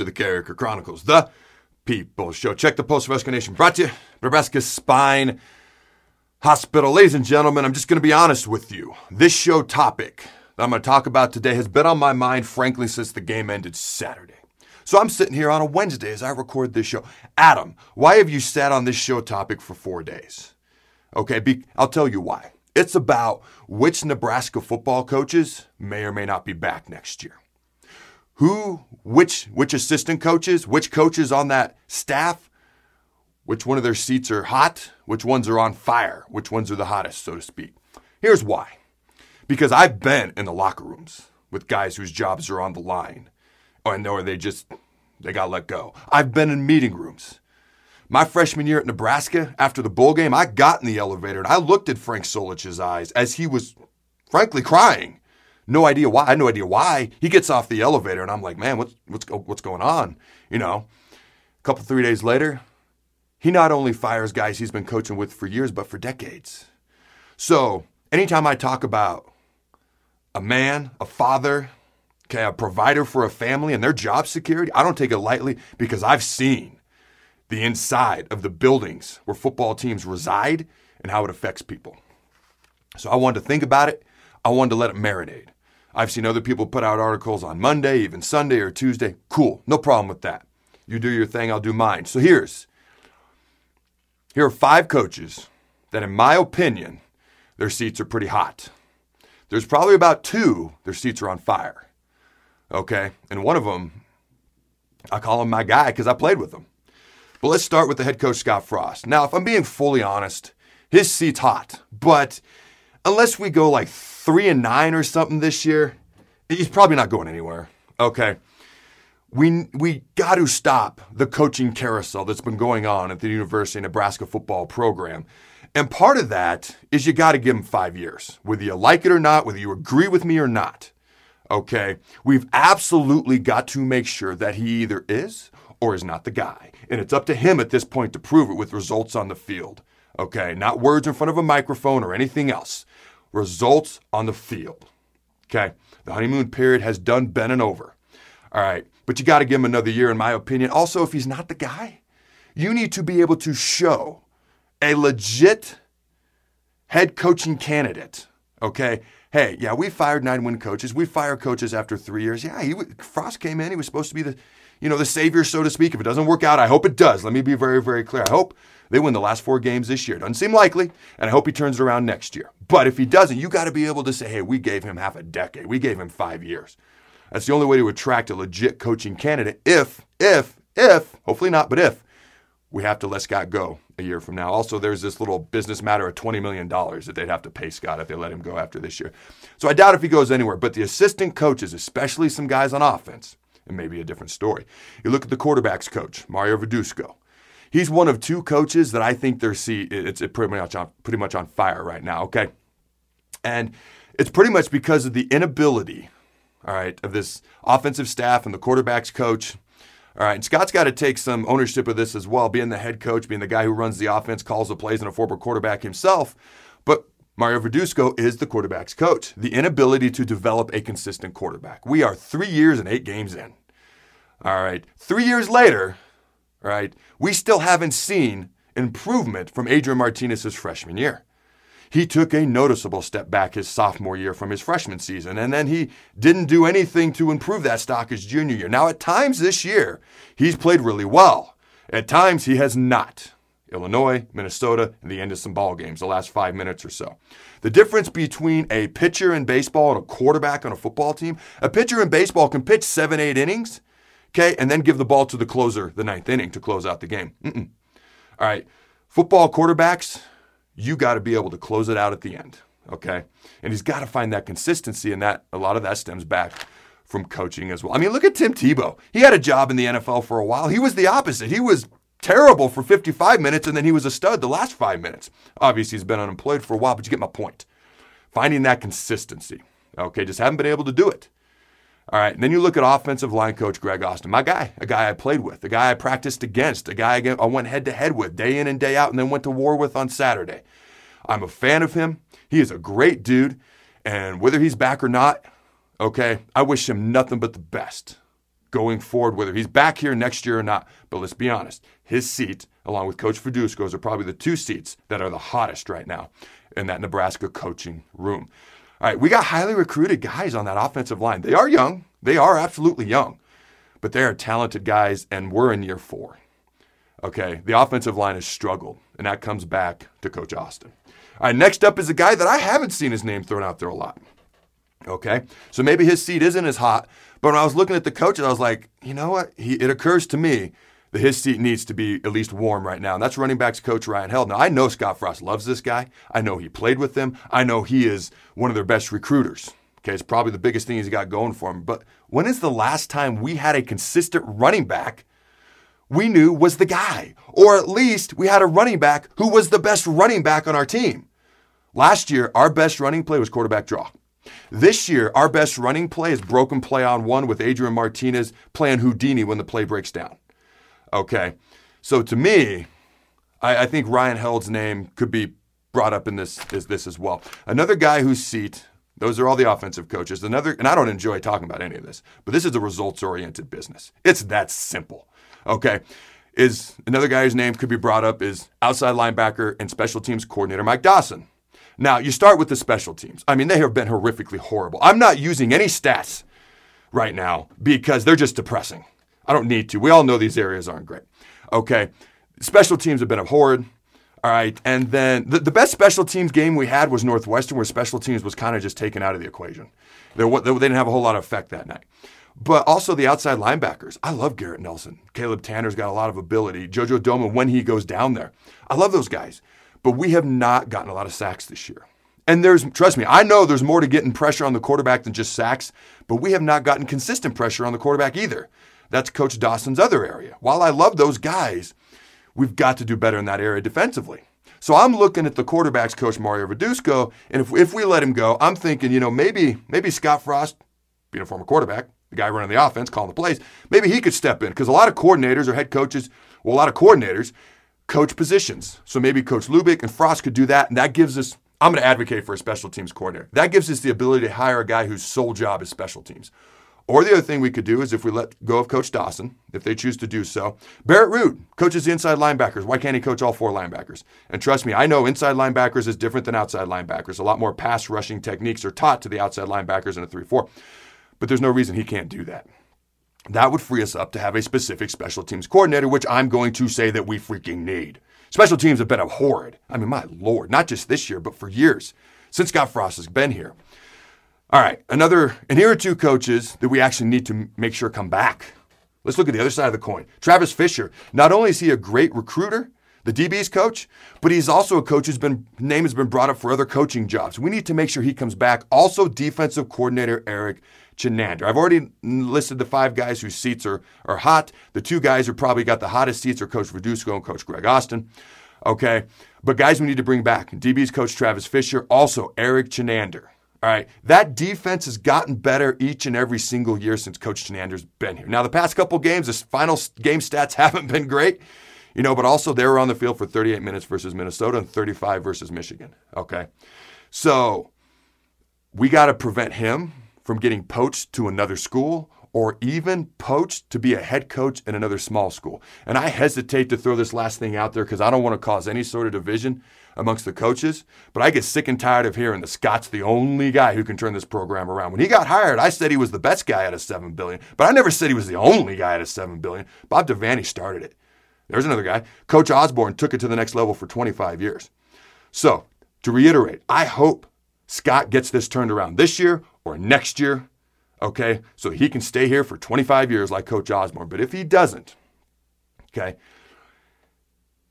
to the Character Chronicles, the People Show. Check the Post Nebraska Nation. Brought to you, Nebraska Spine Hospital. Ladies and gentlemen, I'm just going to be honest with you. This show topic that I'm going to talk about today has been on my mind, frankly, since the game ended Saturday. So I'm sitting here on a Wednesday as I record this show. Adam, why have you sat on this show topic for four days? Okay, be, I'll tell you why. It's about which Nebraska football coaches may or may not be back next year. Who, which, which assistant coaches, which coaches on that staff, which one of their seats are hot, which ones are on fire, which ones are the hottest, so to speak. Here's why. Because I've been in the locker rooms with guys whose jobs are on the line oh, and or they just they got let go. I've been in meeting rooms. My freshman year at Nebraska, after the bowl game, I got in the elevator and I looked at Frank Solich's eyes as he was frankly crying. No idea why. I had no idea why. He gets off the elevator and I'm like, man, what's what's what's going on? You know. A couple three days later, he not only fires guys he's been coaching with for years, but for decades. So anytime I talk about a man, a father, okay, a provider for a family and their job security, I don't take it lightly because I've seen the inside of the buildings where football teams reside and how it affects people. So I wanted to think about it. I wanted to let it marinate. I've seen other people put out articles on Monday, even Sunday or Tuesday. Cool, no problem with that. You do your thing, I'll do mine. So here's here are five coaches that, in my opinion, their seats are pretty hot. There's probably about two, their seats are on fire. Okay. And one of them, I call him my guy because I played with him. But let's start with the head coach, Scott Frost. Now, if I'm being fully honest, his seat's hot. But unless we go like three and nine or something this year, he's probably not going anywhere. Okay. We, we got to stop the coaching carousel that's been going on at the University of Nebraska football program. And part of that is you got to give him five years, whether you like it or not, whether you agree with me or not. Okay. We've absolutely got to make sure that he either is or is not the guy. And it's up to him at this point to prove it with results on the field. Okay. Not words in front of a microphone or anything else. Results on the field. Okay. The honeymoon period has done and over. All right. But you got to give him another year, in my opinion. Also, if he's not the guy, you need to be able to show a legit head coaching candidate. Okay hey, yeah, we fired nine win coaches. We fire coaches after three years. Yeah, he Frost came in. He was supposed to be the, you know, the savior, so to speak. If it doesn't work out, I hope it does. Let me be very, very clear. I hope they win the last four games this year. Doesn't seem likely, and I hope he turns it around next year. But if he doesn't, you got to be able to say, hey, we gave him half a decade. We gave him five years. That's the only way to attract a legit coaching candidate. If, if, if, hopefully not, but if we have to let Scott go a year from now. Also, there's this little business matter of $20 million that they'd have to pay Scott if they let him go after this year. So I doubt if he goes anywhere. But the assistant coaches, especially some guys on offense, it may be a different story. You look at the quarterbacks coach, Mario Verduzco. He's one of two coaches that I think their seat it's pretty much on pretty much on fire right now. Okay, and it's pretty much because of the inability, all right, of this offensive staff and the quarterbacks coach all right, and Scott's got to take some ownership of this as well, being the head coach, being the guy who runs the offense, calls the plays, and a former quarterback himself. But Mario Verduzco is the quarterback's coach. The inability to develop a consistent quarterback. We are three years and eight games in. All right, three years later, right, we still haven't seen improvement from Adrian Martinez's freshman year he took a noticeable step back his sophomore year from his freshman season, and then he didn't do anything to improve that stock his junior year. Now, at times this year, he's played really well. At times, he has not. Illinois, Minnesota, and the end of some ball games, the last five minutes or so. The difference between a pitcher in baseball and a quarterback on a football team, a pitcher in baseball can pitch seven, eight innings, okay, and then give the ball to the closer the ninth inning to close out the game. Mm-mm. All right, football quarterbacks, you got to be able to close it out at the end. Okay. And he's got to find that consistency, and that a lot of that stems back from coaching as well. I mean, look at Tim Tebow. He had a job in the NFL for a while. He was the opposite. He was terrible for 55 minutes, and then he was a stud the last five minutes. Obviously, he's been unemployed for a while, but you get my point. Finding that consistency. Okay, just haven't been able to do it. All right, and then you look at offensive line coach Greg Austin, my guy, a guy I played with, a guy I practiced against, a guy I went head to head with day in and day out, and then went to war with on Saturday. I'm a fan of him. He is a great dude, and whether he's back or not, okay, I wish him nothing but the best. going forward, whether he's back here next year or not. But let's be honest, his seat, along with Coach Verduzco's, are probably the two seats that are the hottest right now in that Nebraska coaching room. All right, we got highly recruited guys on that offensive line. They are young, they are absolutely young, but they are talented guys, and we're in year four. Okay, the offensive line has struggled, and that comes back to Coach Austin. All right, next up is a guy that I haven't seen his name thrown out there a lot. Okay, so maybe his seat isn't as hot, but when I was looking at the coaches, I was like, you know what? He, it occurs to me that his seat needs to be at least warm right now. And that's running backs coach Ryan Held. Now, I know Scott Frost loves this guy. I know he played with him. I know he is one of their best recruiters. Okay, it's probably the biggest thing he's got going for him. But when is the last time we had a consistent running back we knew was the guy? Or at least we had a running back who was the best running back on our team. Last year, our best running play was quarterback draw. This year, our best running play is broken play on one with Adrian Martinez playing Houdini when the play breaks down. Okay, so to me, I, I think Ryan Held's name could be brought up in this is this as well. Another guy whose seat, those are all the offensive coaches. Another, and I don't enjoy talking about any of this, but this is a results oriented business. It's that simple. Okay. Is another guy whose name could be brought up is outside linebacker and special teams coordinator Mike Dawson. Now, you start with the special teams. I mean, they have been horrifically horrible. I'm not using any stats right now because they're just depressing. I don't need to. We all know these areas aren't great. Okay. Special teams have been abhorred. All right. And then the, the best special teams game we had was Northwestern, where special teams was kind of just taken out of the equation. They, they didn't have a whole lot of effect that night. But also the outside linebackers. I love Garrett Nelson. Caleb Tannor's got a lot of ability. JoJo Domann when he goes down there. I love those guys but we have not gotten a lot of sacks this year. And there's, trust me, I know there's more to getting pressure on the quarterback than just sacks, but we have not gotten consistent pressure on the quarterback either. That's Coach Dawson's other area. While I love those guys, we've got to do better in that area defensively. So I'm looking at the quarterbacks coach Mario Verduzco, and if, if we let him go, I'm thinking, you know, maybe maybe Scott Frost, being a former quarterback, the guy running the offense, calling the plays, maybe he could step in because a lot of coordinators or head coaches, well, a lot of coordinators coach positions. So maybe Coach Lubick and Frost could do that, and that gives us. I'm going to advocate for a special teams coordinator. That gives us the ability to hire a guy whose sole job is special teams. Or the other thing we could do is if we let go of Coach Dawson, if they choose to do so, Barrett Ruud coaches the inside linebackers. Why can't he coach all four linebackers? And trust me, I know inside linebackers is different than outside linebackers. A lot more pass rushing techniques are taught to the outside linebackers in a 3 4. But there's no reason he can't do that. That would free us up to have a specific special teams coordinator, which I'm going to say that we freaking need. Special teams have been abhorred. I mean, my lord, not just this year, but for years since Scott Frost has been here. All right, another, and here are two coaches that we actually need to make sure come back. Let's look at the other side of the coin. Travis Fisher, not only is he a great recruiter, the DB's coach, but he's also a coach whose been name has been brought up for other coaching jobs. We need to make sure he comes back. Also, defensive coordinator Erik Chinander. I've already listed the five guys whose seats are, are hot. The two guys who probably got the hottest seats are Coach Verduzco and Coach Greg Austin. Okay. But guys we need to bring back. DB's coach Travis Fisher, also Erik Chinander. All right. That defense has gotten better each and every single year since Coach Chinander's been here. Now, the past couple games, the final game stats haven't been great, you know, but also they were on the field for 38 minutes versus Minnesota and 35 versus Michigan. Okay. So we got to prevent him from getting poached to another school or even poached to be a head coach in another small school. And I hesitate to throw this last thing out there because I don't want to cause any sort of division amongst the coaches, but I get sick and tired of hearing that Scott's the only guy who can turn this program around. When he got hired, I said he was the best guy out of 7 billion, but I never said he was the only guy out of 7 billion. Bob Devaney started it. There's another guy. Coach Osborne took it to the next level for 25 years. So, to reiterate, I hope Scott gets this turned around this year or next year, okay? So he can stay here for 25 years like Coach Osborne. But if he doesn't, okay,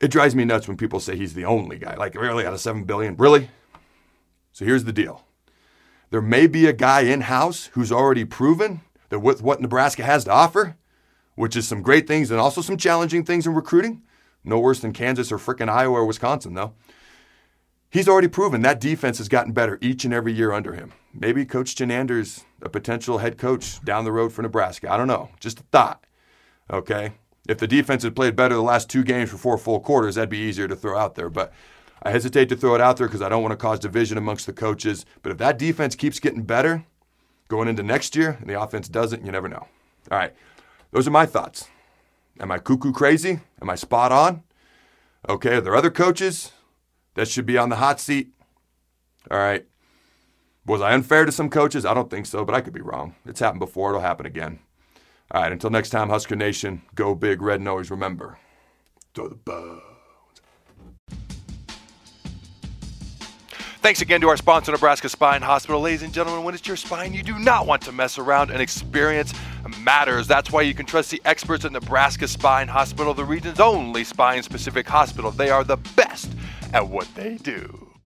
it drives me nuts when people say he's the only guy. Like, really, out of 7 billion? Really? So here's the deal there may be a guy in house who's already proven that with what Nebraska has to offer, which is some great things and also some challenging things in recruiting, no worse than Kansas or frickin' Iowa or Wisconsin, though. He's already proven that defense has gotten better each and every year under him. Maybe Coach Chinander's a potential head coach down the road for Nebraska. I don't know. Just a thought. Okay. If the defense had played better the last two games for four full quarters, that'd be easier to throw out there. But I hesitate to throw it out there because I don't want to cause division amongst the coaches. But if that defense keeps getting better going into next year and the offense doesn't, you never know. All right. Those are my thoughts. Am I cuckoo crazy? Am I spot on? Okay, are there other coaches that should be on the hot seat? All right. Was I unfair to some coaches? I don't think so, but I could be wrong. It's happened before, it'll happen again. All right, until next time, Husker Nation, go big red and always remember throw the bones. Thanks again to our sponsor, Nebraska Spine Hospital. Ladies and gentlemen, when it's your spine, you do not want to mess around and experience matters. That's why you can trust the experts at Nebraska Spine Hospital, the region's only spine specific hospital. They are the best at what they do.